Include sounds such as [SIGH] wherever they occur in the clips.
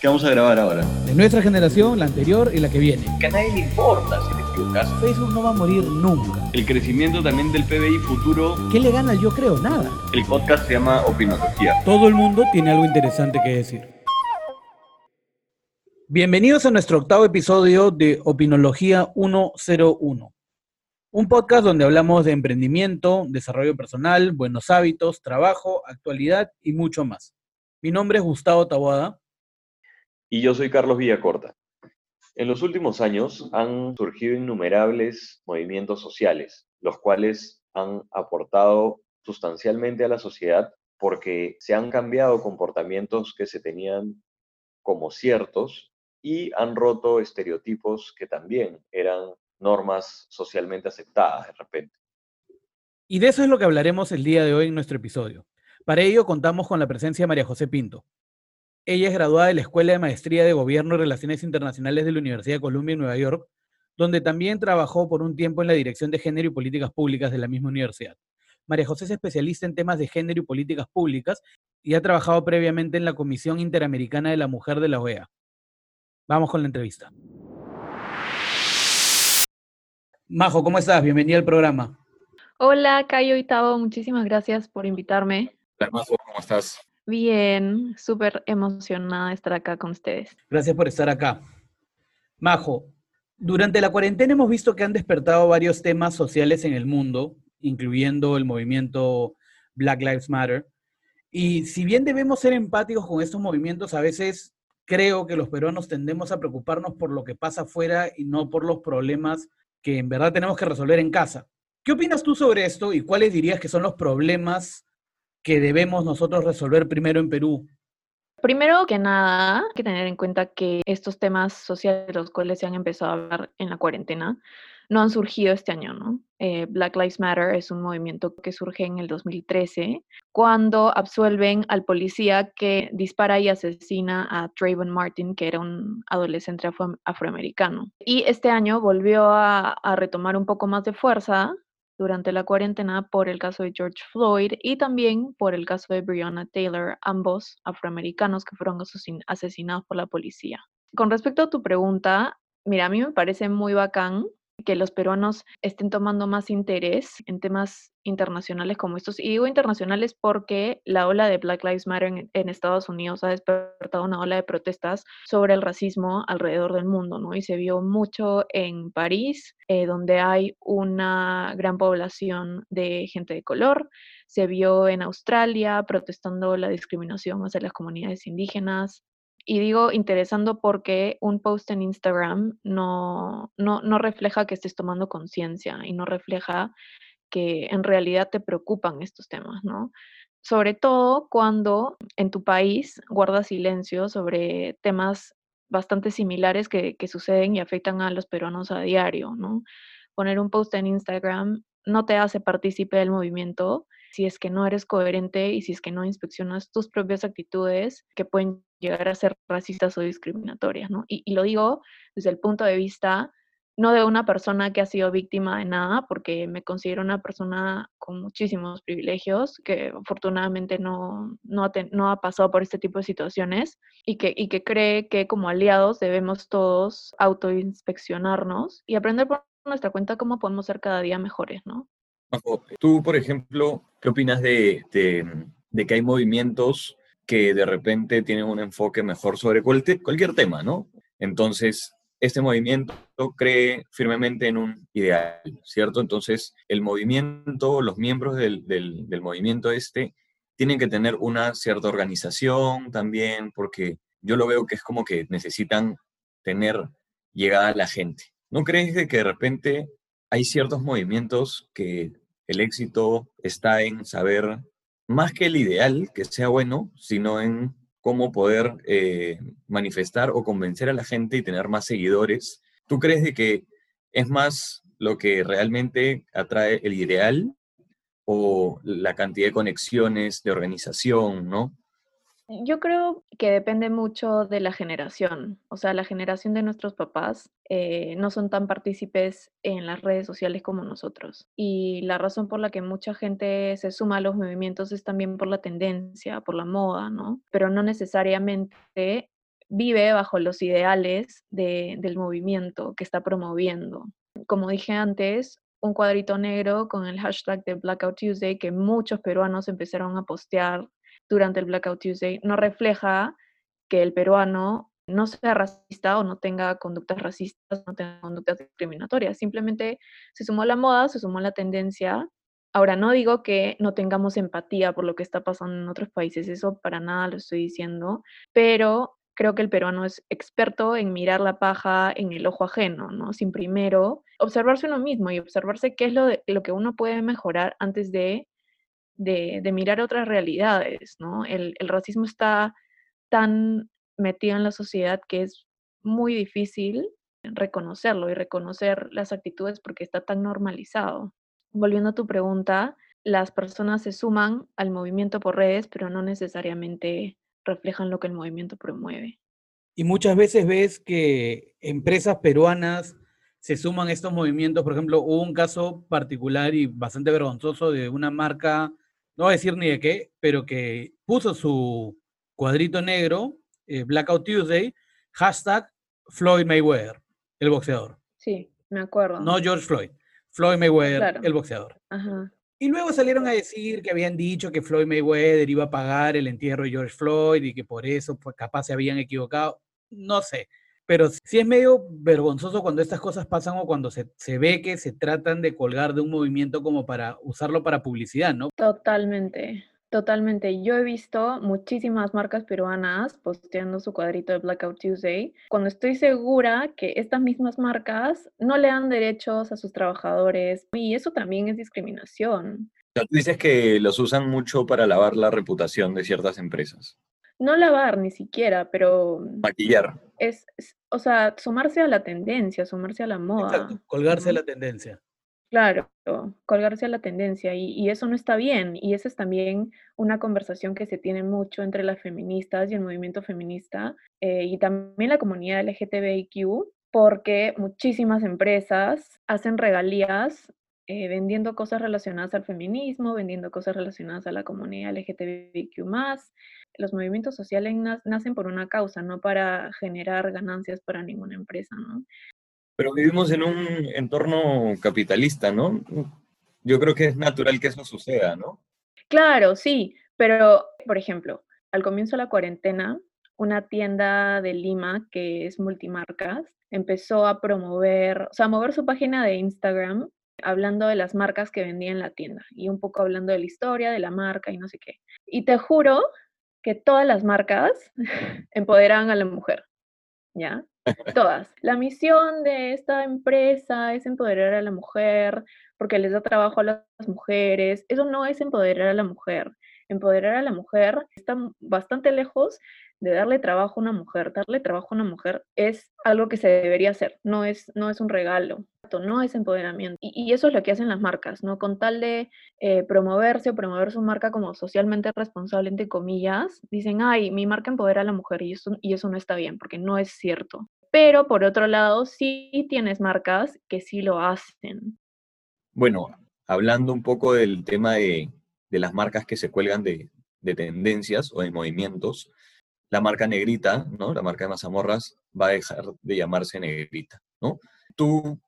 ¿Qué vamos a grabar ahora? De nuestra generación, la anterior y la que viene. Que a nadie le importa si te equivocas. Facebook no va a morir nunca. El crecimiento también del PBI futuro. ¿Qué le gana yo creo? Nada. El podcast se llama Opinología. Todo el mundo tiene algo interesante que decir. Bienvenidos a nuestro octavo episodio de Opinología 101. Un podcast donde hablamos de emprendimiento, desarrollo personal, buenos hábitos, trabajo, actualidad y mucho más. Mi nombre es Gustavo Taboada. Y yo soy Carlos Villacorta. En los últimos años han surgido innumerables movimientos sociales, los cuales han aportado sustancialmente a la sociedad porque se han cambiado comportamientos que se tenían como ciertos y han roto estereotipos que también eran normas socialmente aceptadas de repente. Y de eso es lo que hablaremos el día de hoy en nuestro episodio. Para ello contamos con la presencia de María José Pinto. Ella es graduada de la Escuela de Maestría de Gobierno y Relaciones Internacionales de la Universidad de Columbia en Nueva York, donde también trabajó por un tiempo en la Dirección de Género y Políticas Públicas de la misma universidad. María José es especialista en temas de género y políticas públicas y ha trabajado previamente en la Comisión Interamericana de la Mujer de la OEA. Vamos con la entrevista. Majo, ¿cómo estás? Bienvenida al programa. Hola, Cayo y Tavo, muchísimas gracias por invitarme. Hola, Majo, ¿cómo estás? Bien, súper emocionada de estar acá con ustedes. Gracias por estar acá. Majo, durante la cuarentena hemos visto que han despertado varios temas sociales en el mundo, incluyendo el movimiento Black Lives Matter. Y si bien debemos ser empáticos con estos movimientos, a veces creo que los peruanos tendemos a preocuparnos por lo que pasa afuera y no por los problemas que en verdad tenemos que resolver en casa. ¿Qué opinas tú sobre esto y cuáles dirías que son los problemas que debemos nosotros resolver primero en Perú? Primero que nada, hay que tener en cuenta que estos temas sociales de los cuales se han empezado a hablar en la cuarentena no han surgido este año, ¿no? Eh, Black Lives Matter es un movimiento que surge en el 2013, cuando absuelven al policía que dispara y asesina a Trayvon Martin, que era un adolescente afroamericano. Y este año volvió a, a retomar un poco más de fuerza durante la cuarentena por el caso de George Floyd y también por el caso de Breonna Taylor, ambos afroamericanos que fueron asesinados por la policía. Con respecto a tu pregunta, mira, a mí me parece muy bacán que los peruanos estén tomando más interés en temas internacionales como estos. Y digo internacionales porque la ola de Black Lives Matter en, Estados Unidos ha despertado una ola de protestas sobre el racismo alrededor del mundo, ¿no? Y se vio mucho en París, eh, donde hay una gran población de gente de color. Se vio en Australia protestando la discriminación hacia las comunidades indígenas. Y digo interesando porque un post en Instagram no, no, no refleja que estés tomando conciencia y no refleja que en realidad te preocupan estos temas, ¿no? Sobre todo cuando en tu país guardas silencio sobre temas bastante similares que, que, suceden y afectan a los peruanos a diario, ¿no? Poner un post en Instagram no te hace partícipe del movimiento si es que no eres coherente y si es que no inspeccionas tus propias actitudes que pueden llegar a ser racistas o discriminatorias, ¿no? Y, lo digo desde el punto de vista no de una persona que ha sido víctima de nada, porque me considero una persona con muchísimos privilegios, que afortunadamente no, no, no ha pasado por este tipo de situaciones y que, y que cree que como aliados debemos todos autoinspeccionarnos y aprender por nuestra cuenta cómo podemos ser cada día mejores, ¿no? Tú, por ejemplo, ¿qué opinas de, de, que hay movimientos que de repente tienen un enfoque mejor sobre cualquier, tema, ¿no? Entonces, este movimiento cree firmemente en un ideal, ¿cierto? Entonces, el movimiento, los miembros del, del, movimiento este, tienen que tener una cierta organización también, porque yo lo veo que es como que necesitan tener llegada a la gente. ¿No crees que de repente hay ciertos movimientos que el éxito está en saber, más que el ideal, que sea bueno, sino en cómo poder eh, manifestar o convencer a la gente y tener más seguidores. ¿Tú crees de que es más lo que realmente atrae el ideal o la cantidad de conexiones, de organización, ¿no? Yo creo que depende mucho de la generación. O sea, la generación de nuestros papás eh, no son tan partícipes en las redes sociales como nosotros. Y la razón por la que mucha gente se suma a los movimientos es también por la tendencia, por la moda, ¿no? Pero no necesariamente vive bajo los ideales del movimiento que está promoviendo. Como dije antes, un cuadrito negro con el hashtag de Blackout Tuesday que muchos peruanos empezaron a postear durante el Blackout Tuesday no refleja que el peruano no sea racista o no tenga conductas racistas, no tenga conductas discriminatorias. Simplemente se sumó la moda, se sumó la tendencia. Ahora, no digo que no tengamos empatía por lo que está pasando en otros países, eso para nada lo estoy diciendo, pero creo que el peruano es experto en mirar la paja en el ojo ajeno, ¿no? Sin primero observarse uno mismo y observarse qué es lo, lo que uno puede mejorar antes de, de, mirar otras realidades, ¿no? El, racismo está tan metido en la sociedad que es muy difícil reconocerlo y reconocer las actitudes porque está tan normalizado. Volviendo a tu pregunta, las personas se suman al movimiento por redes, pero no necesariamente reflejan lo que el movimiento promueve. Y muchas veces ves que empresas peruanas se suman a estos movimientos. Por ejemplo, hubo un caso particular y bastante vergonzoso de una marca, no voy a decir ni de qué, pero que puso su cuadrito negro, eh, Blackout Tuesday, hashtag Floyd Mayweather, el boxeador. Sí, me acuerdo. No George Floyd, Floyd Mayweather, el boxeador. Ajá. Y luego salieron a decir que habían dicho que Floyd Mayweather iba a pagar el entierro de George Floyd y que por eso pues, capaz se habían equivocado. No sé. Pero sí es medio vergonzoso cuando estas cosas pasan o cuando se, se, ve que se tratan de colgar de un movimiento como para usarlo para publicidad, ¿no? Totalmente. Totalmente. Yo he visto muchísimas marcas peruanas posteando su cuadrito de Blackout Tuesday, cuando estoy segura que estas mismas marcas no le dan derechos a sus trabajadores y eso también es discriminación. Tú dices que los usan mucho para lavar la reputación de ciertas empresas. No lavar ni siquiera, pero... Maquillar. Es, o sea, sumarse a la tendencia, sumarse a la moda. Exacto, colgarse a la tendencia. Claro, colgarse a la tendencia y, eso no está bien. Y esa es también una conversación que se tiene mucho entre las feministas y el movimiento feminista eh, y también la comunidad LGTBIQ, porque muchísimas empresas hacen regalías eh, vendiendo cosas relacionadas al feminismo, vendiendo cosas relacionadas a la comunidad LGTBIQ. Los movimientos sociales nacen por una causa, no para generar ganancias para ninguna empresa, ¿no? Pero vivimos en un entorno capitalista, ¿no? Yo creo que es natural que eso suceda, ¿no? Claro, sí, pero, por ejemplo, al comienzo de la cuarentena, una tienda de Lima que es multimarcas empezó a promover, o sea, a mover su página de Instagram hablando de las marcas que vendía en la tienda y un poco hablando de la historia de la marca y no sé qué. Y te juro que todas las marcas [LAUGHS] empoderan a la mujer, ¿ya? Todas. La misión de esta empresa es empoderar a la mujer porque les da trabajo a las mujeres. Eso no es empoderar a la mujer. Empoderar a la mujer está bastante lejos de darle trabajo a una mujer. Darle trabajo a una mujer es algo que se debería hacer, no es, no es un regalo, no es empoderamiento. Y, eso es lo que hacen las marcas, ¿no? Con tal de eh, promoverse o promover su marca como socialmente responsable, entre comillas, dicen, ay, mi marca empodera a la mujer y eso, y eso no está bien, porque no es cierto. Pero por otro lado, sí tienes marcas que sí lo hacen. Bueno, hablando un poco del tema de, las marcas que se cuelgan de, de tendencias o de movimientos, la marca Negrita, ¿no? La marca de mazamorras va a dejar de llamarse Negrita, ¿no? ¿Tú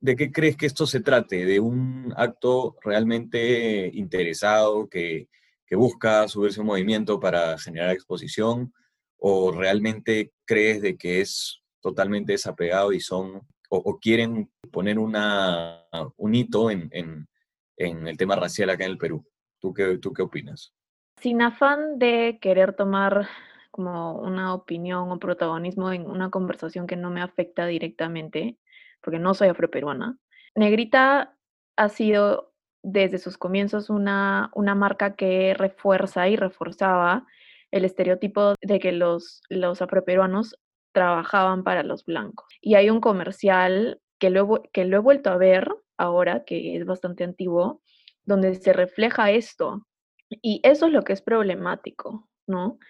de qué crees que esto se trate? ¿De un acto realmente interesado que, busca subirse un movimiento para generar exposición? ¿O realmente crees de que es totalmente desapegado y son, o, quieren poner un hito en, el tema racial acá en el Perú? ¿Tú qué, ¿Tú qué opinas? Sin afán de querer tomar como una opinión o protagonismo en una conversación que no me afecta directamente, porque no soy afroperuana. Negrita ha sido desde sus comienzos una, una marca que refuerza y reforzaba el estereotipo de que los, los afroperuanos trabajaban para los blancos. Y hay un comercial que lo, que lo he vuelto a ver ahora, que es bastante antiguo, donde se refleja esto. Y eso es lo que es problemático,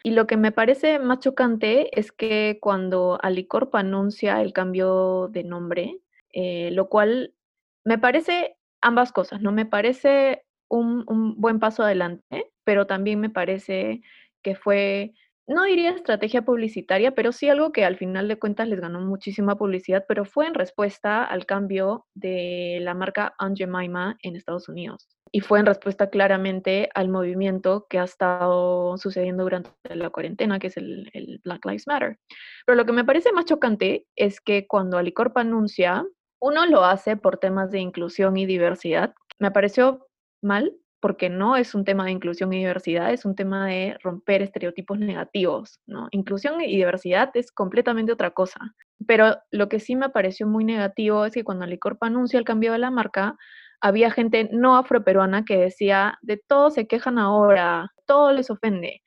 y lo que me parece más chocante es que cuando Alicorp anuncia el cambio de nombre, eh, lo cual me parece ambas cosas, ¿no? Me parece un, buen paso adelante, pero también me parece que fue no diría estrategia publicitaria, pero sí algo que al final de cuentas les ganó muchísima publicidad, pero fue en respuesta al cambio de la marca Aunt Jemima en Estados Unidos. Y fue en respuesta claramente al movimiento que ha estado sucediendo durante la cuarentena, que es el, Black Lives Matter. Pero lo que me parece más chocante es que cuando Alicorp anuncia, uno lo hace por temas de inclusión y diversidad. Me pareció mal porque no es un tema de inclusión y diversidad, es un tema de romper estereotipos negativos, ¿no? Inclusión y diversidad es completamente otra cosa. Pero lo que sí me pareció muy negativo es que cuando Alicorp anuncia el cambio de la marca, había gente no afroperuana que decía, de todo se quejan ahora, todo les ofende.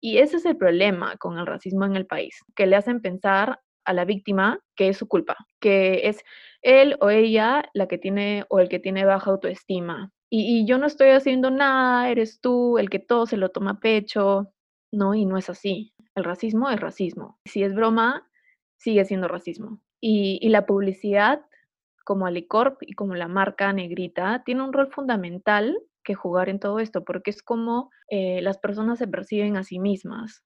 Y ese es el problema con el racismo en el país, que le hacen pensar a la víctima que es su culpa, que es él o ella la que tiene o el que tiene baja autoestima, y, yo no estoy haciendo nada, eres tú el que todo se lo toma a pecho, ¿no? Y no es así. El racismo es racismo. Si es broma, sigue siendo racismo. Y, la publicidad, como Alicorp y como la marca negrita, tiene un rol fundamental que jugar en todo esto, porque es como eh, las personas se perciben a sí mismas.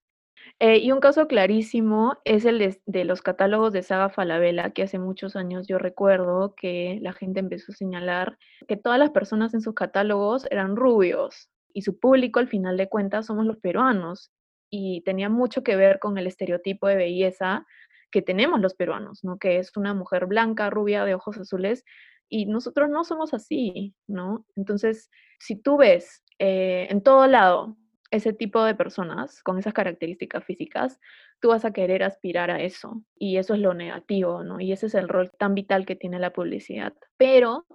Eh, y un caso clarísimo es el de, los catálogos de Saga Falabella, que hace muchos años yo recuerdo que la gente empezó a señalar que todas las personas en sus catálogos eran rubios y su público al final de cuentas somos los peruanos y tenía mucho que ver con el estereotipo de belleza que tenemos los peruanos, ¿no? Que es una mujer blanca, rubia, de ojos azules y nosotros no somos así, ¿no? Entonces, si tú ves eh, en todo lado ese tipo de personas con esas características físicas, tú vas a querer aspirar a eso. Y eso es lo negativo, ¿no? Y ese es el rol tan vital que tiene la publicidad. Pero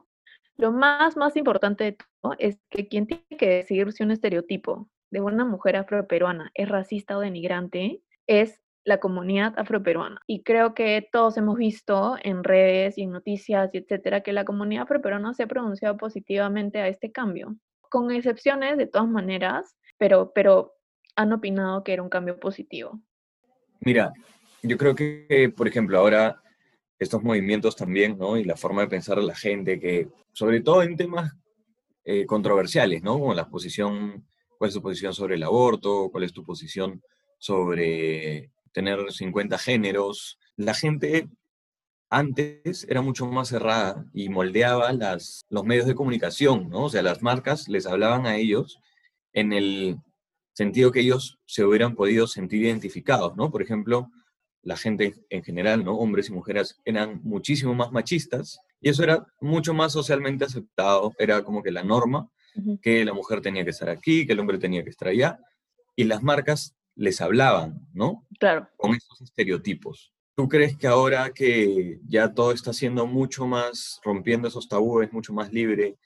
lo más, más importante de todo es que quien tiene que decidir si un estereotipo de una mujer afroperuana es racista o denigrante es la comunidad afroperuana. Y creo que todos hemos visto en redes y en noticias y etcétera que la comunidad afroperuana se ha pronunciado positivamente a este cambio. Con excepciones, de todas maneras, pero, pero han opinado que era un cambio positivo. Mira, yo creo que, por ejemplo, ahora estos movimientos también, ¿no? Y la forma de pensar de la gente, que sobre todo en temas eh, controversiales, ¿no? Como la posición, cuál es tu posición sobre el aborto, cuál es tu posición sobre tener 50 géneros. La gente antes era mucho más cerrada y moldeaba las, los medios de comunicación, ¿no? O sea, las marcas les hablaban a ellos en el sentido que ellos se hubieran podido sentir identificados, ¿no? Por ejemplo, la gente en general, ¿no? Hombres y mujeres eran muchísimo más machistas y eso era mucho más socialmente aceptado, era como que la norma, que la mujer tenía que estar aquí, que el hombre tenía que estar allá, y las marcas les hablaban, ¿no? Claro. Con esos estereotipos. ¿Tú crees que ahora que ya todo está siendo mucho más, rompiendo esos tabúes, mucho más libre,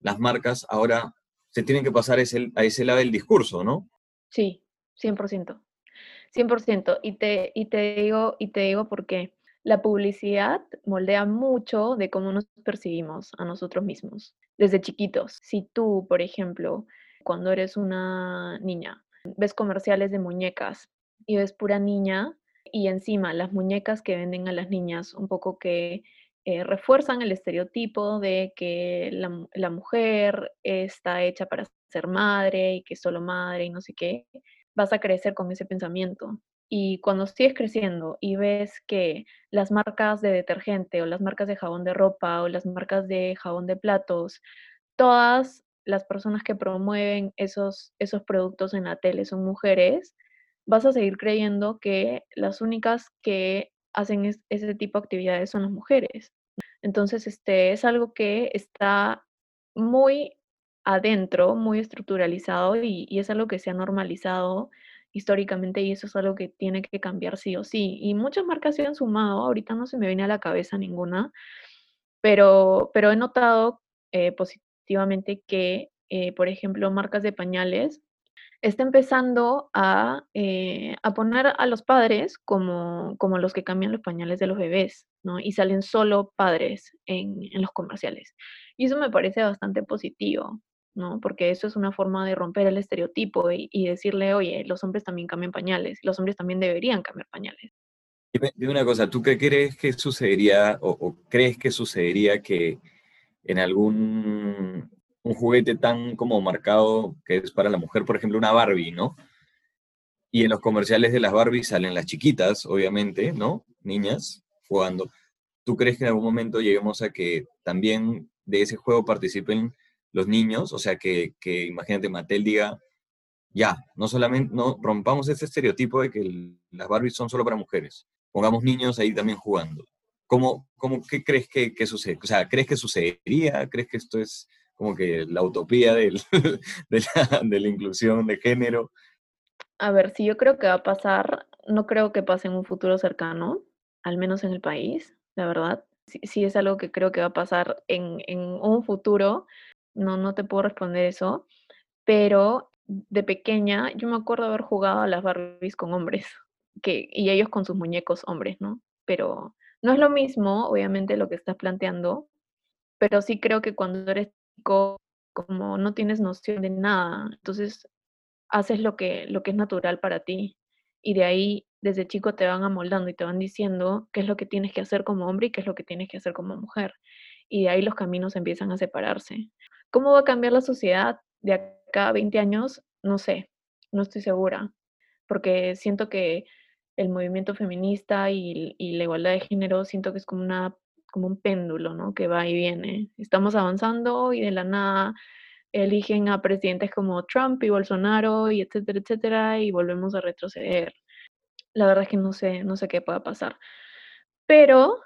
las marcas ahora se tienen que pasar ese, a ese lado del discurso, ¿no? Sí, 100%. 100%. Y te, y te digo, y te digo porque la publicidad moldea mucho de cómo nos percibimos a nosotros mismos desde chiquitos. Si tú, por ejemplo, cuando eres una niña, ves comerciales de muñecas y ves pura niña y encima las muñecas que venden a las niñas un poco que eh, refuerzan el estereotipo de que la, mujer está hecha para ser madre y que es solo madre y no sé qué, vas a crecer con ese pensamiento. Y cuando sigues creciendo y ves que las marcas de detergente o las marcas de jabón de ropa o las marcas de jabón de platos, todas las personas que promueven esos, esos productos en la tele son mujeres, vas a seguir creyendo que las únicas que hacen ese tipo de actividades son las mujeres. Entonces, este, es algo que está muy adentro, muy estructuralizado y, es algo que se ha normalizado históricamente y eso es algo que tiene que cambiar sí o sí. Y muchas marcas se han sumado, ahorita no se me viene a la cabeza ninguna, pero, pero he notado eh, positivamente que, eh, por ejemplo, marcas de pañales está empezando a, eh, a, poner a los padres como, como los que cambian los pañales de los bebés, ¿no? Y salen solo padres en, en los comerciales. Y eso me parece bastante positivo, ¿no? Porque eso es una forma de romper el estereotipo y, y decirle, oye, los hombres también cambian pañales, los hombres también deberían cambiar pañales. Dime una cosa, ¿tú qué crees que sucedería o, o crees que sucedería que en algún un juguete tan como marcado que es para la mujer, por ejemplo, una Barbie, ¿no? Y en los comerciales de las Barbies salen las chiquitas, obviamente, ¿no? Niñas jugando. ¿Tú crees que en algún momento lleguemos a que también de ese juego participen los niños? O sea, que, que imagínate, Mattel diga, ya, no solamente, no rompamos ese estereotipo de que las Barbies son solo para mujeres. Pongamos niños ahí también jugando. ¿Cómo, cómo, ¿Qué crees que, que sucede? O sea, ¿crees que sucedería? ¿Crees que esto es como que la utopía del, [LAUGHS] de, la, de, la, inclusión de género? A ver, si yo creo que va a pasar, no creo que pase en un futuro cercano, al menos en el país, la verdad. Sí, es algo que creo que va a pasar en, en un futuro, no, no te puedo responder eso, pero de pequeña yo me acuerdo haber jugado a las Barbies con hombres que, y ellos con sus muñecos hombres, ¿no? Pero no es lo mismo, obviamente, lo que estás planteando, pero sí creo que cuando eres chico, como no tienes noción de nada, entonces haces lo que, lo que es natural para ti. Y de ahí, desde chico, te van amoldando y te van diciendo qué es lo que tienes que hacer como hombre y qué es lo que tienes que hacer como mujer. Y de ahí los caminos empiezan a separarse. ¿Cómo va a cambiar la sociedad de acá a 20 años? No sé, no estoy segura, porque siento que el movimiento feminista y, y, la igualdad de género siento que es como, una, como un péndulo, ¿no? Que va y viene. Estamos avanzando y de la nada eligen a presidentes como Trump y Bolsonaro y etcétera, etcétera, y volvemos a retroceder. La verdad es que no sé, no sé qué pueda pasar. Pero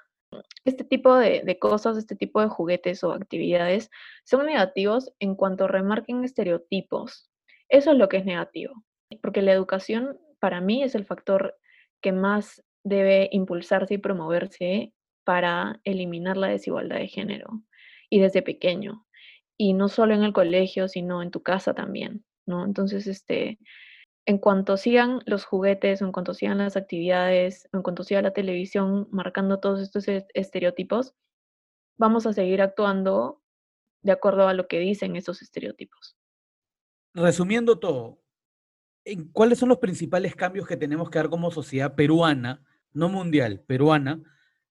este tipo de, de cosas, este tipo de juguetes o actividades son negativos en cuanto remarquen estereotipos. Eso es lo que es negativo, porque la educación para mí es el factor que más debe impulsarse y promoverse para eliminar la desigualdad de género y desde pequeño y no solo en el colegio sino en tu casa también no entonces este en cuanto sigan los juguetes en cuanto sigan las actividades en cuanto siga la televisión marcando todos estos estereotipos vamos a seguir actuando de acuerdo a lo que dicen esos estereotipos. Resumiendo todo ¿cuáles son los principales cambios que tenemos que dar como sociedad peruana, no mundial, peruana,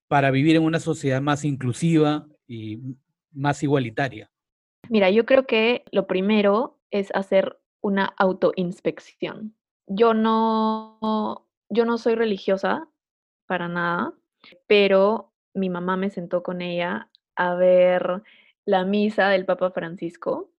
para vivir en una sociedad más inclusiva y más igualitaria? Mira, yo creo que lo primero es hacer una autoinspección. Yo no, yo no soy religiosa para nada, pero mi mamá me sentó con ella a ver la misa del Papa Francisco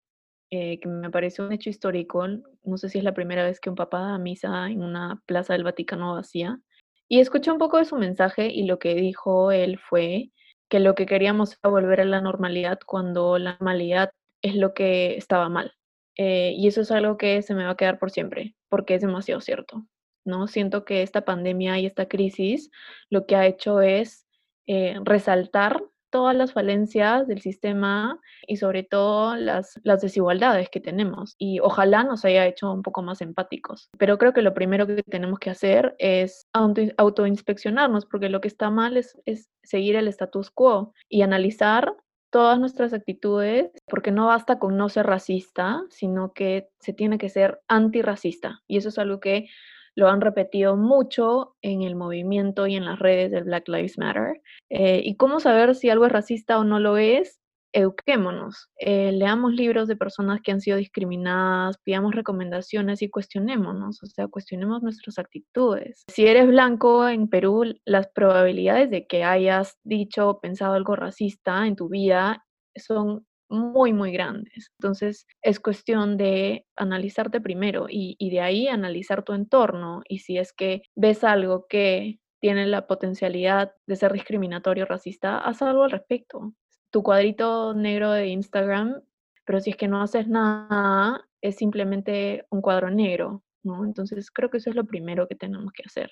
eh, que me parece un hecho histórico. No sé si es la primera vez que un papa da misa en una plaza del Vaticano vacía. Y escuché un poco de su mensaje y lo que dijo él fue que lo que queríamos era volver a la normalidad cuando la normalidad es lo que estaba mal. Eh, y eso es algo que se me va a quedar por siempre, porque es demasiado cierto. ¿no? Siento que esta pandemia y esta crisis lo que ha hecho es eh, resaltar todas las falencias del sistema y sobre todo las, las desigualdades que tenemos. Y ojalá nos haya hecho un poco más empáticos. Pero creo que lo primero que tenemos que hacer es auto, autoinspeccionarnos, porque lo que está mal es, es seguir el status quo y analizar todas nuestras actitudes, porque no basta con no ser racista, sino que se tiene que ser antirracista. Y eso es algo que lo han repetido mucho en el movimiento y en las redes del Black Lives Matter. Eh, ¿Y cómo saber si algo es racista o no lo es? Eduquémonos, eh, leamos libros de personas que han sido discriminadas, pidamos recomendaciones y cuestionémonos, o sea, cuestionemos nuestras actitudes. Si eres blanco en Perú, las probabilidades de que hayas dicho o pensado algo racista en tu vida son muy, muy grandes. Entonces, es cuestión de analizarte primero y, de ahí analizar tu entorno. Y si es que ves algo que tiene la potencialidad de ser discriminatorio, racista, haz algo al respecto. Tu cuadrito negro de Instagram, pero si es que no haces nada, es simplemente un cuadro negro, ¿no? Entonces, creo que eso es lo primero que tenemos que hacer.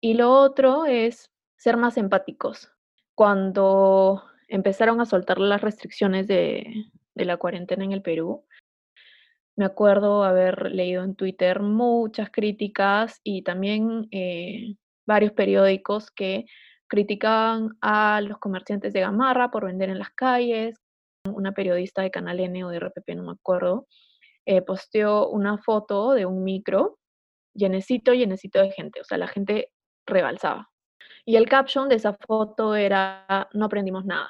Y lo otro es ser más empáticos. Cuando empezaron a soltar las restricciones de, la cuarentena en el Perú, me acuerdo haber leído en Twitter muchas críticas y también eh, varios periódicos que criticaban a los comerciantes de Gamarra por vender en las calles. Una periodista de Canal N o de RPP, no me acuerdo, eh, posteó una foto de un micro llenecito, llenecito de gente. O sea, la gente rebalsaba. Y el caption de esa foto era, no aprendimos nada.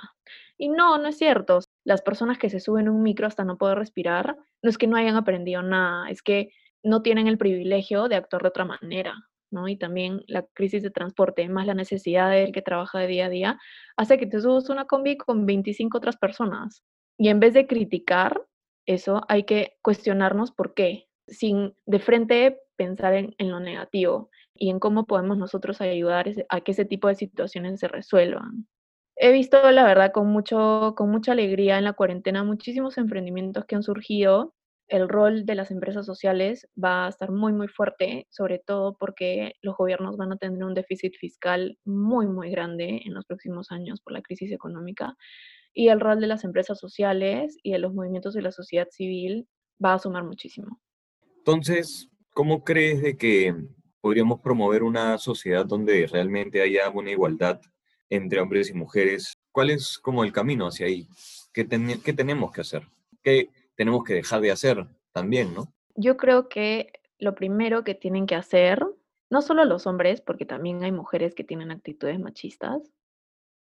Y no, no es cierto. Las personas que se suben un micro hasta no poder respirar, no es que no hayan aprendido nada, es que no tienen el privilegio de actuar de otra manera, ¿no? Y también la crisis de transporte, más la necesidad del que trabaja de día a día, hace que te subas una combi con 25 otras personas. Y en vez de criticar eso, hay que cuestionarnos por qué, sin de frente pensar en, en lo negativo y en cómo podemos nosotros ayudar a que ese tipo de situaciones se resuelvan. He visto, la verdad, con, mucho, con mucha alegría en la cuarentena muchísimos emprendimientos que han surgido. El rol de las empresas sociales va a estar muy, muy fuerte, sobre todo porque los gobiernos van a tener un déficit fiscal muy, muy grande en los próximos años por la crisis económica. Y el rol de las empresas sociales y de los movimientos de la sociedad civil va a sumar muchísimo. Entonces, ¿cómo crees de que podríamos promover una sociedad donde realmente haya una igualdad entre hombres y mujeres. ¿Cuál es como el camino hacia ahí? ¿Qué, qué tenemos que hacer? ¿Qué tenemos que dejar de hacer también, no? Yo creo que lo primero que tienen que hacer, no solo los hombres, porque también hay mujeres que tienen actitudes machistas.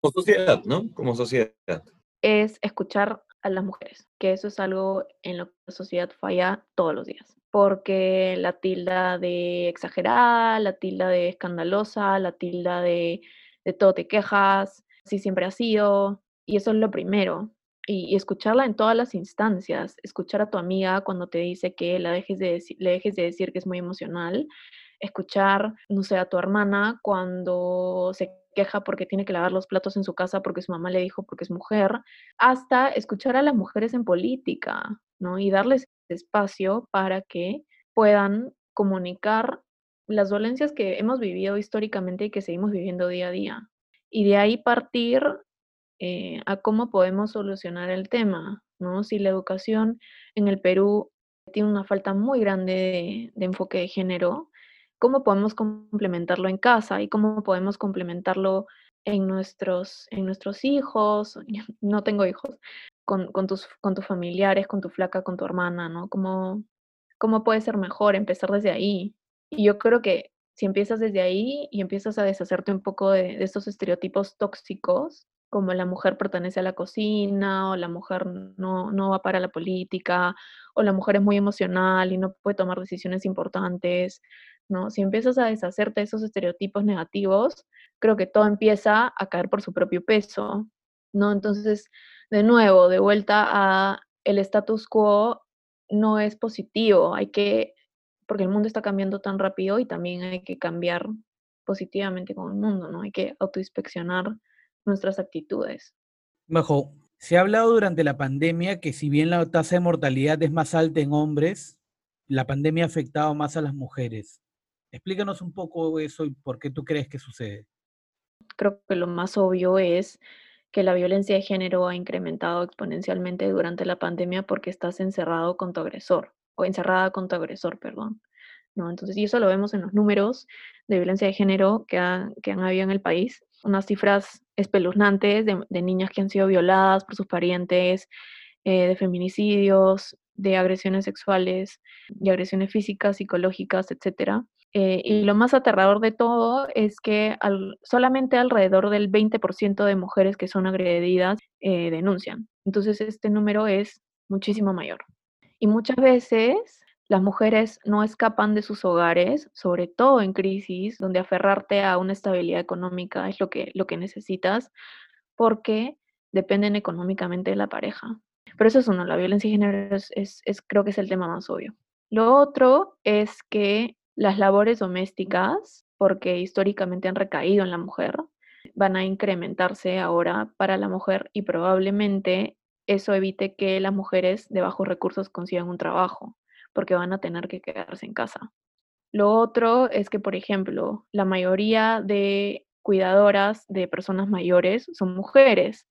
Como sociedad, ¿no? Como sociedad. Es escuchar a las mujeres, que eso es algo en lo que la sociedad falla todos los días. Porque la tilda de exagerada, la tilda de escandalosa, la tilda de de todo te quejas, si siempre ha sido, y eso es lo primero. Y, escucharla en todas las instancias, escuchar a tu amiga cuando te dice que la dejes de le dejes de decir que es muy emocional, escuchar, no sé, a tu hermana cuando se queja porque tiene que lavar los platos en su casa porque su mamá le dijo porque es mujer, hasta escuchar a las mujeres en política, ¿no? Y darles espacio para que puedan comunicar las dolencias que hemos vivido históricamente y que seguimos viviendo día a día. Y de ahí partir eh, a cómo podemos solucionar el tema, ¿no? Si la educación en el Perú tiene una falta muy grande de, enfoque de género, ¿cómo podemos complementarlo en casa y cómo podemos complementarlo en nuestros, en nuestros hijos? [LAUGHS] No tengo hijos, con, tus, con tus familiares, con tu flaca, con tu hermana, ¿no? ¿Cómo, ¿Cómo puede ser mejor empezar desde ahí? Y yo creo que si empiezas desde ahí y empiezas a deshacerte un poco de, estos estereotipos tóxicos, como la mujer pertenece a la cocina, o la mujer no, no va para la política, o la mujer es muy emocional y no puede tomar decisiones importantes, ¿no? Si empiezas a deshacerte de esos estereotipos negativos, creo que todo empieza a caer por su propio peso, ¿no? Entonces, de nuevo, de vuelta a el status quo no es positivo, hay que porque el mundo está cambiando tan rápido y también hay que cambiar positivamente con el mundo, ¿no? Hay que autoinspeccionar nuestras actitudes. Bajo, se ha hablado durante la pandemia que si bien la tasa de mortalidad es más alta en hombres, la pandemia ha afectado más a las mujeres. Explícanos un poco eso y por qué tú crees que sucede. Creo que lo más obvio es que la violencia de género ha incrementado exponencialmente durante la pandemia porque estás encerrado con tu agresor o encerrada con tu agresor, perdón. ¿no? Entonces, y eso lo vemos en los números de violencia de género que, que han habido en el país, unas cifras espeluznantes de, niñas que han sido violadas por sus parientes, eh, de feminicidios, de agresiones sexuales, de agresiones físicas, psicológicas, etc. Eh, y lo más aterrador de todo es que solamente alrededor del 20% de mujeres que son agredidas eh, denuncian. Entonces este número es muchísimo mayor. Y muchas veces las mujeres no escapan de sus hogares, sobre todo en crisis, donde aferrarte a una estabilidad económica es lo que, lo que necesitas, porque dependen económicamente de la pareja. Pero eso es uno, la violencia de género es, es, creo que es el tema más obvio. Lo otro es que las labores domésticas, porque históricamente han recaído en la mujer, van a incrementarse ahora para la mujer y probablemente eso evite que las mujeres de bajos recursos consigan un trabajo, porque van a tener que quedarse en casa. Lo otro es que, por ejemplo, la mayoría de cuidadoras de personas mayores son mujeres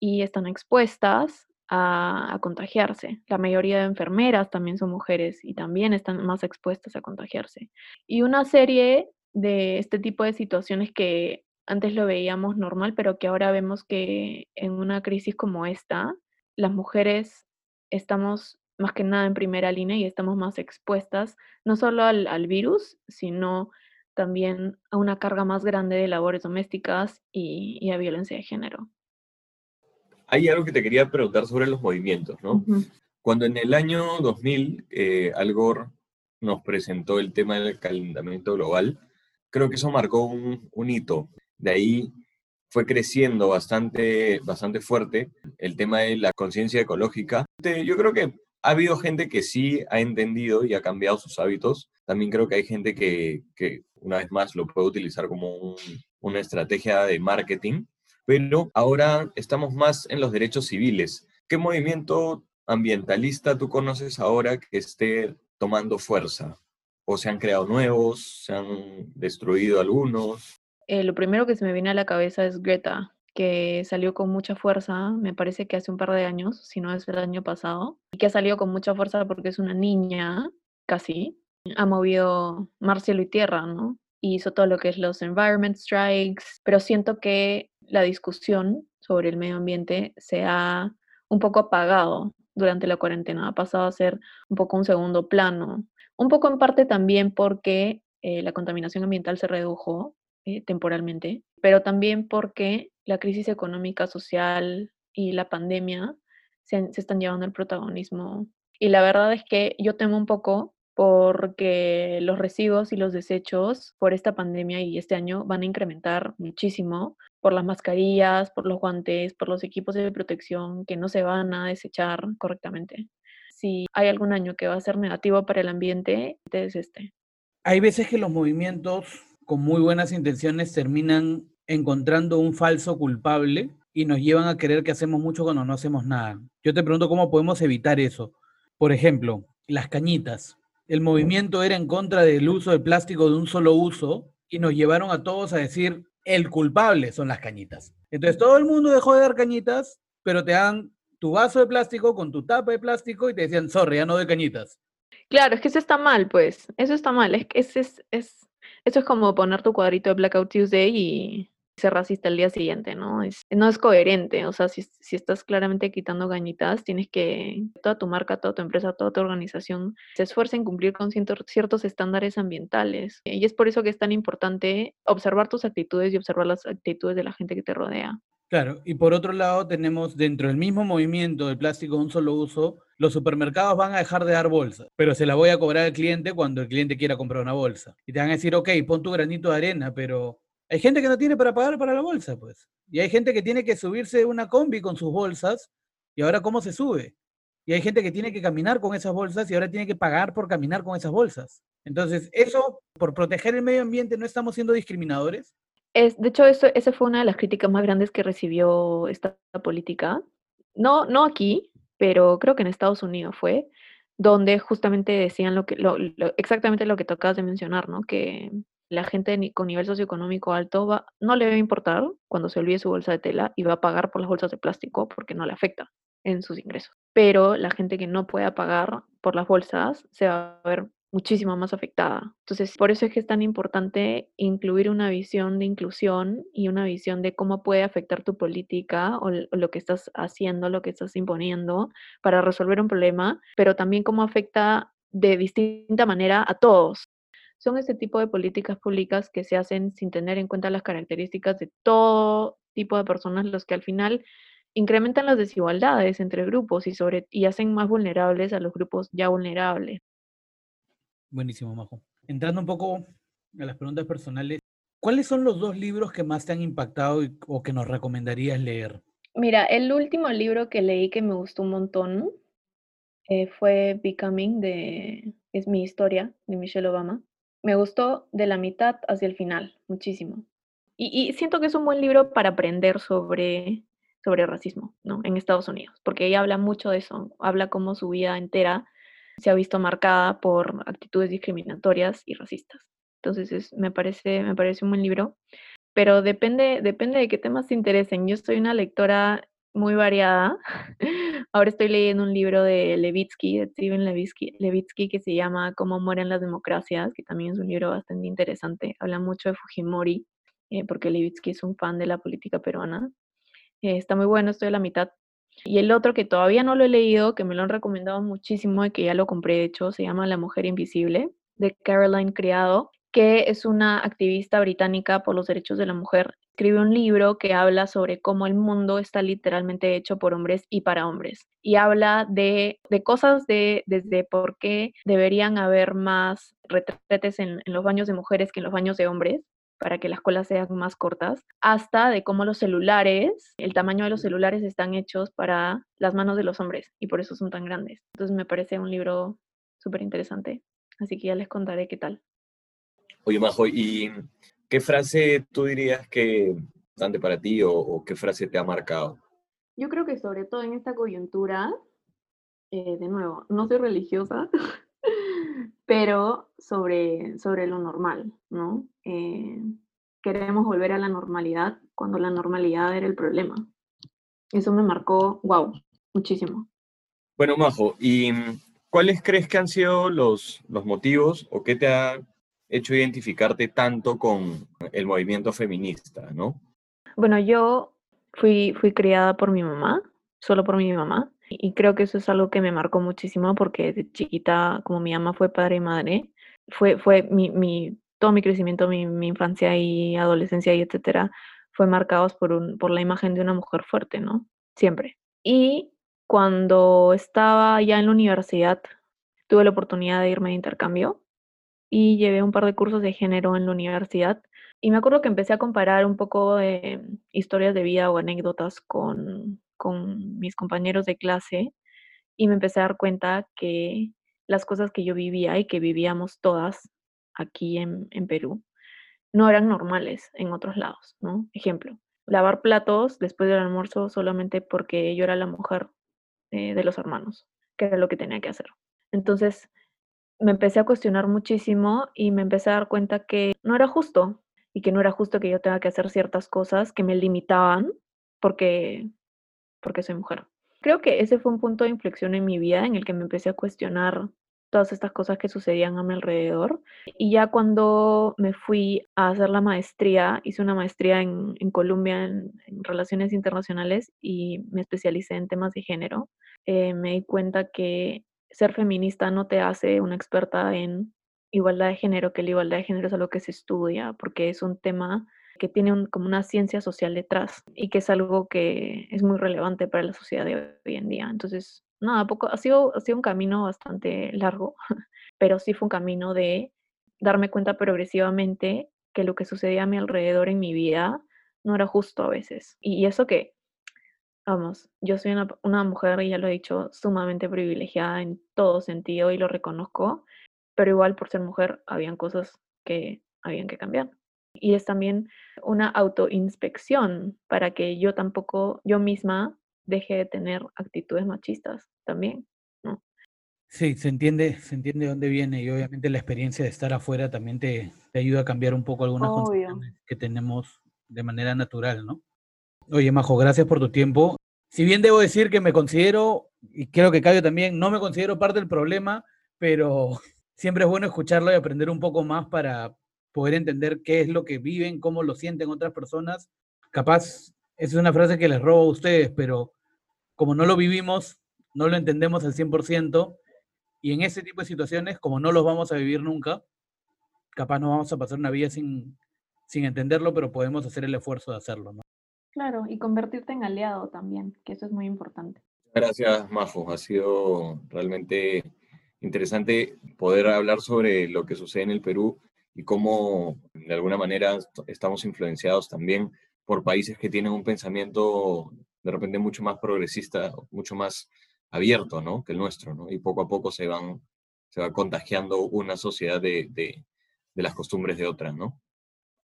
y están expuestas a, contagiarse. La mayoría de enfermeras también son mujeres y también están más expuestas a contagiarse. Y una serie de este tipo de situaciones que antes lo veíamos normal, pero que ahora vemos que en una crisis como esta, las mujeres estamos más que nada en primera línea y estamos más expuestas no solo al, virus, sino también a una carga más grande de labores domésticas y, a violencia de género. Hay algo que te quería preguntar sobre los movimientos, ¿no? Cuando en el año 2000 eh, Al Gore nos presentó el tema del calentamiento global, creo que eso marcó un, un hito. De ahí fue creciendo bastante, bastante fuerte el tema de la conciencia ecológica. Yo creo que ha habido gente que sí ha entendido y ha cambiado sus hábitos. También creo que hay gente que, que una vez más, lo puede utilizar como una estrategia de marketing. Pero ahora estamos más en los derechos civiles. ¿Qué movimiento ambientalista tú conoces ahora que esté tomando fuerza? ¿O se han creado nuevos? ¿Se han destruido algunos? Eh, lo primero que se me viene a la cabeza es Greta, que salió con mucha fuerza, me parece que hace un par de años, si no es el año pasado, y que ha salido con mucha fuerza porque es una niña, casi, ha movido mar, cielo y tierra, ¿no? Y hizo todo lo que es los environment strikes, pero siento que la discusión sobre el medio ambiente se ha un poco apagado durante la cuarentena, ha pasado a ser un poco un segundo plano, un poco en parte también porque eh, la contaminación ambiental se redujo eh, temporalmente, pero también porque la crisis económica, social y la pandemia se, se están llevando el protagonismo. Y la verdad es que yo temo un poco porque los residuos y los desechos por esta pandemia y este año van a incrementar muchísimo por las mascarillas, por los guantes, por los equipos de protección que no se van a desechar correctamente. Si hay algún año que va a ser negativo para el ambiente, es este. Hay veces que los movimientos con muy buenas intenciones terminan encontrando un falso culpable y nos llevan a creer que hacemos mucho cuando no hacemos nada. Yo te pregunto cómo podemos evitar eso. Por ejemplo, las cañitas el movimiento era en contra del uso de plástico de un solo uso y nos llevaron a todos a decir, el culpable son las cañitas. Entonces todo el mundo dejó de dar cañitas, pero te dan tu vaso de plástico con tu tapa de plástico y te decían, sorry, ya no doy cañitas. Claro, es que eso está mal, pues. Eso está mal. Es, es, es, es, eso es como poner tu cuadrito de Blackout Tuesday y, ser racista el día siguiente, ¿no? Es, no es coherente, o sea, si, si, estás claramente quitando gañitas, tienes que, toda tu marca, toda tu empresa, toda tu organización se esfuerce en cumplir con ciertos estándares ambientales. Y es por eso que es tan importante observar tus actitudes y observar las actitudes de la gente que te rodea. Claro, y por otro lado tenemos dentro del mismo movimiento del plástico de un solo uso, los supermercados van a dejar de dar bolsas, pero se la voy a cobrar al cliente cuando el cliente quiera comprar una bolsa. Y te van a decir, ok, pon tu granito de arena, pero hay gente que no tiene para pagar para la bolsa, pues. Y hay gente que tiene que subirse una combi con sus bolsas. ¿Y ahora cómo se sube? Y hay gente que tiene que caminar con esas bolsas y ahora tiene que pagar por caminar con esas bolsas. Entonces, eso, por proteger el medio ambiente, ¿no estamos siendo discriminadores? Es, de hecho, eso, esa fue una de las críticas más grandes que recibió esta política. No, no aquí, pero creo que en Estados Unidos fue, donde justamente decían lo que, exactamente lo que tocabas de mencionar, ¿no? Que la gente con nivel socioeconómico alto va, no le va a importar cuando se olvide su bolsa de tela y va a pagar por las bolsas de plástico porque no le afecta en sus ingresos. Pero la gente que no pueda pagar por las bolsas se va a ver muchísimo más afectada. Entonces, por eso es que es tan importante incluir una visión de inclusión y una visión de cómo puede afectar tu política o, lo que estás haciendo, lo que estás imponiendo para resolver un problema, pero también cómo afecta de distinta manera a todos, son ese tipo de políticas públicas que se hacen sin tener en cuenta las características de todo tipo de personas, los que al final incrementan las desigualdades entre grupos y, sobre, y hacen más vulnerables a los grupos ya vulnerables. Buenísimo, Majo. Entrando un poco a las preguntas personales, ¿cuáles son los dos libros que más te han impactado o que nos recomendarías leer? Mira, el último libro que leí que me gustó un montón eh, fue Becoming, de, es mi historia, de Michelle Obama. Me gustó de la mitad hacia el final, muchísimo. Y, siento que es un buen libro para aprender sobre, sobre racismo, ¿no? En Estados Unidos, porque ella habla mucho de eso, habla cómo su vida entera se ha visto marcada por actitudes discriminatorias y racistas. Entonces, me, parece, me parece un buen libro, pero depende, depende de qué temas te interesen. Yo soy una lectora muy variada. [LAUGHS] Ahora estoy leyendo un libro de Levitsky, de Steven Levitsky, que se llama Cómo mueren las democracias, que también es un libro bastante interesante. Habla mucho de Fujimori, eh, porque Levitsky es un fan de la política peruana. Eh, está muy bueno, estoy a la mitad. Y el otro que todavía no lo he leído, que me lo han recomendado muchísimo y que ya lo compré, de hecho, se llama La Mujer Invisible, de Caroline Criado, que es una activista británica por los derechos de la mujer. Escribe un libro que habla sobre cómo el mundo está literalmente hecho por hombres y para hombres. Y habla de, cosas de, desde por qué deberían haber más retretes en, en los baños de mujeres que en los baños de hombres para que las colas sean más cortas, hasta de cómo los celulares, el tamaño de los celulares están hechos para las manos de los hombres y por eso son tan grandes. Entonces me parece un libro súper interesante, así que ya les contaré qué tal. Oye, Majo, ¿y qué frase tú dirías que importante para ti o, qué frase te ha marcado? Yo creo que sobre todo en esta coyuntura, eh, de nuevo, no soy religiosa, [LAUGHS] pero sobre, sobre lo normal, ¿no? Eh, queremos volver a la normalidad cuando la normalidad era el problema. Eso me marcó, wow, muchísimo. Bueno, Majo, ¿y cuáles crees que han sido los, los motivos o qué te ha hecho identificarte tanto con el movimiento feminista, ¿no? Bueno, yo fui, fui criada por mi mamá, solo por mi mamá, y creo que eso es algo que me marcó muchísimo porque de chiquita, como mi mamá fue padre y madre, fue, fue mi, mi todo mi crecimiento, mi, mi, infancia y adolescencia y etcétera, fue marcados por, un, por la imagen de una mujer fuerte, ¿no? Siempre. Y cuando estaba ya en la universidad, tuve la oportunidad de irme de intercambio y llevé un par de cursos de género en la universidad. Y me acuerdo que empecé a comparar un poco de historias de vida o anécdotas con, con mis compañeros de clase y me empecé a dar cuenta que las cosas que yo vivía y que vivíamos todas aquí en, en Perú no eran normales en otros lados, ¿no? Ejemplo, lavar platos después del almuerzo solamente porque yo era la mujer eh, de los hermanos, que era lo que tenía que hacer. Entonces, me empecé a cuestionar muchísimo y me empecé a dar cuenta que no era justo y que no era justo que yo tenga que hacer ciertas cosas que me limitaban porque, porque soy mujer. Creo que ese fue un punto de inflexión en mi vida en el que me empecé a cuestionar todas estas cosas que sucedían a mi alrededor. Y ya cuando me fui a hacer la maestría, hice una maestría en, en Colombia en, Relaciones Internacionales y me especialicé en temas de género, eh, me di cuenta que ser feminista no te hace una experta en igualdad de género, que la igualdad de género es algo que se estudia, porque es un tema que tiene como una ciencia social detrás y que es algo que es muy relevante para la sociedad de hoy en día. Entonces, nada, poco, ha sido, ha sido un camino bastante largo, [LAUGHS] pero sí fue un camino de darme cuenta progresivamente que lo que sucedía a mi alrededor en mi vida no era justo a veces. Y eso que Vamos, yo soy una, una mujer, y ya lo he dicho, sumamente privilegiada en todo sentido y lo reconozco, pero igual por ser mujer habían cosas que habían que cambiar. Y es también una autoinspección para que yo tampoco, yo misma, deje de tener actitudes machistas también, ¿no? Sí, se entiende, se entiende dónde viene y obviamente la experiencia de estar afuera también te, te ayuda a cambiar un poco algunas cosas que tenemos de manera natural, ¿no? Oye, Majo, gracias por tu tiempo. Si bien debo decir que me considero, y creo que Cayo también, no me considero parte del problema, pero [LAUGHS] siempre es bueno escucharlo y aprender un poco más para poder entender qué es lo que viven, cómo lo sienten otras personas. Capaz, esa es una frase que les robo a ustedes, pero como no lo vivimos, no lo entendemos al 100%, y en ese tipo de situaciones, como no los vamos a vivir nunca, capaz no vamos a pasar una vida sin, sin entenderlo, pero podemos hacer el esfuerzo de hacerlo, ¿no? Claro, y convertirte en aliado también, que eso es muy importante. Gracias, Majo. Ha sido realmente interesante poder hablar sobre lo que sucede en el Perú y cómo de alguna manera estamos influenciados también por países que tienen un pensamiento de repente mucho más progresista, mucho más abierto, ¿no? Que el nuestro, ¿no? Y poco a poco se van, se va contagiando una sociedad de, de, las costumbres de otra, ¿no?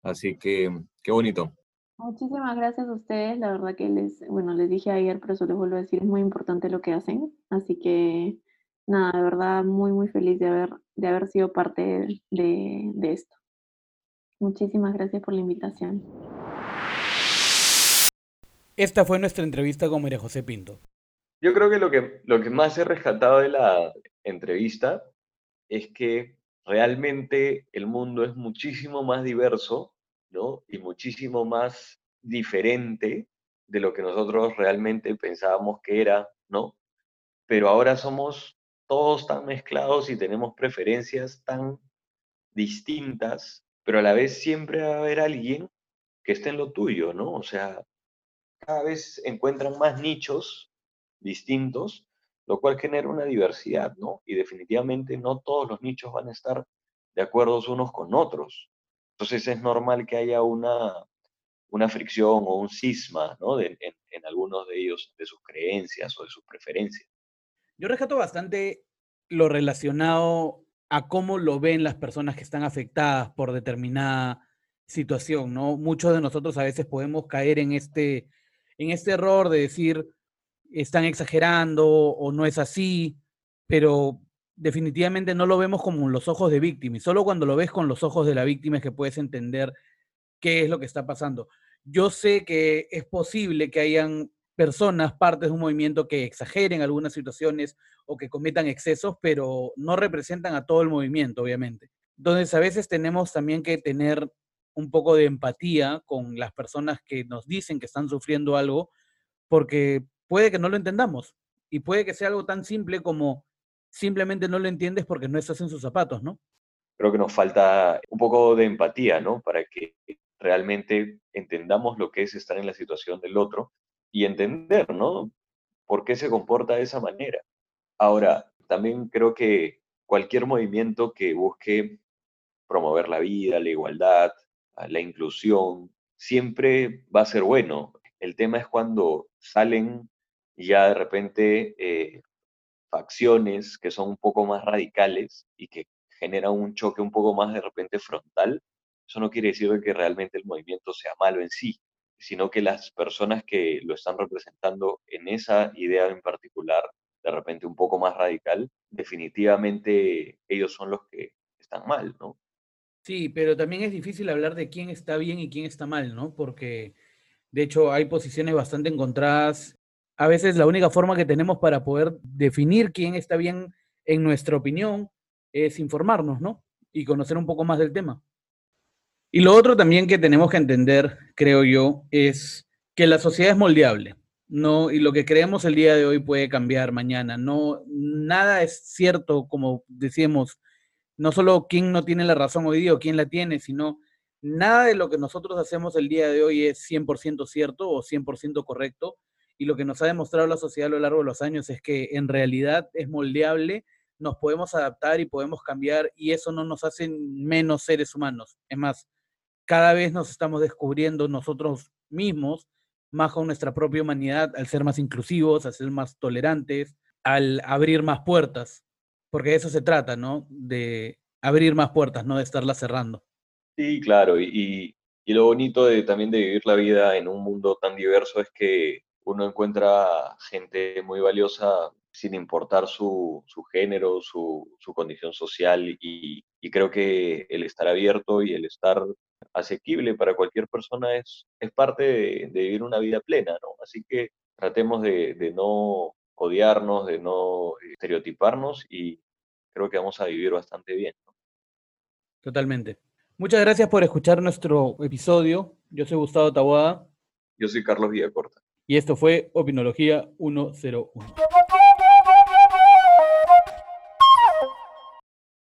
Así que, qué bonito. Muchísimas gracias a ustedes. La verdad que les, bueno, les dije ayer, pero eso les vuelvo a decir, es muy importante lo que hacen. Así que, nada, de verdad, muy, muy feliz de haber, de haber sido parte de, de esto. Muchísimas gracias por la invitación. Esta fue nuestra entrevista con María José Pinto. Yo creo que lo que, lo que más he rescatado de la entrevista es que realmente el mundo es muchísimo más diverso y muchísimo más diferente de lo que nosotros realmente pensábamos que era, ¿no? Pero ahora somos todos tan mezclados y tenemos preferencias tan distintas pero a la vez siempre va a haber alguien que esté en lo tuyo, ¿no? O sea, cada vez encuentran más nichos distintos, lo cual genera una diversidad, ¿no? Y definitivamente no todos los nichos van a estar de acuerdo unos con otros. Entonces es normal que haya una, una fricción o un cisma, ¿no? en, algunos de ellos, de sus creencias o de sus preferencias. Yo rescato bastante lo relacionado a cómo lo ven las personas que están afectadas por determinada situación, ¿no? Muchos de nosotros a veces podemos caer en este, en este error de decir, están exagerando o no es así, pero definitivamente no lo vemos como los ojos de víctima y solo cuando lo ves con los ojos de la víctima es que puedes entender qué es lo que está pasando. Yo sé que es posible que hayan personas, partes de un movimiento que exageren algunas situaciones o que cometan excesos, pero no representan a todo el movimiento, obviamente. Entonces, a veces tenemos también que tener un poco de empatía con las personas que nos dicen que están sufriendo algo, porque puede que no lo entendamos y puede que sea algo tan simple como simplemente no lo entiendes porque no estás en sus zapatos, ¿no? Creo que nos falta un poco de empatía, ¿no? Para que realmente entendamos lo que es estar en la situación del otro y entender, ¿no? ¿Por qué se comporta de esa manera? Ahora, también creo que cualquier movimiento que busque promover la vida, la igualdad, la inclusión, siempre va a ser bueno. El tema es cuando salen ya de repente eh, facciones que son un poco más radicales y que generan un choque un poco más de repente frontal. Eso no quiere decir que realmente el movimiento sea malo en sí, sino que las personas que lo están representando en esa idea en particular, de repente un poco más radical, definitivamente ellos son los que están mal, ¿no? Sí, pero también es difícil hablar de quién está bien y quién está mal, ¿no? Porque de hecho hay posiciones bastante encontradas. A veces la única forma que tenemos para poder definir quién está bien en nuestra opinión es informarnos, ¿no? Y conocer un poco más del tema. Y lo otro también que tenemos que entender, creo yo, es que la sociedad es moldeable, ¿no? Y lo que creemos el día de hoy puede cambiar mañana. No, nada es cierto, como decíamos, no solo quién no tiene la razón hoy día o quién la tiene, sino nada de lo que nosotros hacemos el día de hoy es 100% cierto o 100% correcto. Y lo que nos ha demostrado la sociedad a lo largo de los años es que en realidad es moldeable, nos podemos adaptar y podemos cambiar y eso no nos hace menos seres humanos. Es más, cada vez nos estamos descubriendo nosotros mismos más con nuestra propia humanidad al ser más inclusivos, al ser más tolerantes, al abrir más puertas, porque de eso se trata, ¿no? De abrir más puertas, no de estarlas cerrando. Sí, claro, y, y lo bonito de, también de vivir la vida en un mundo tan diverso es que uno encuentra gente muy valiosa sin importar su, su género, su, su, condición social y, y, creo que el estar abierto y el estar asequible para cualquier persona es, es parte de, vivir una vida plena, ¿no? Así que tratemos de, de no odiarnos, de no estereotiparnos y creo que vamos a vivir bastante bien. ¿no? Totalmente. Muchas gracias por escuchar nuestro episodio. Yo soy Gustavo Taboada. Yo soy Carlos Villacorta. Y esto fue Opinología 101.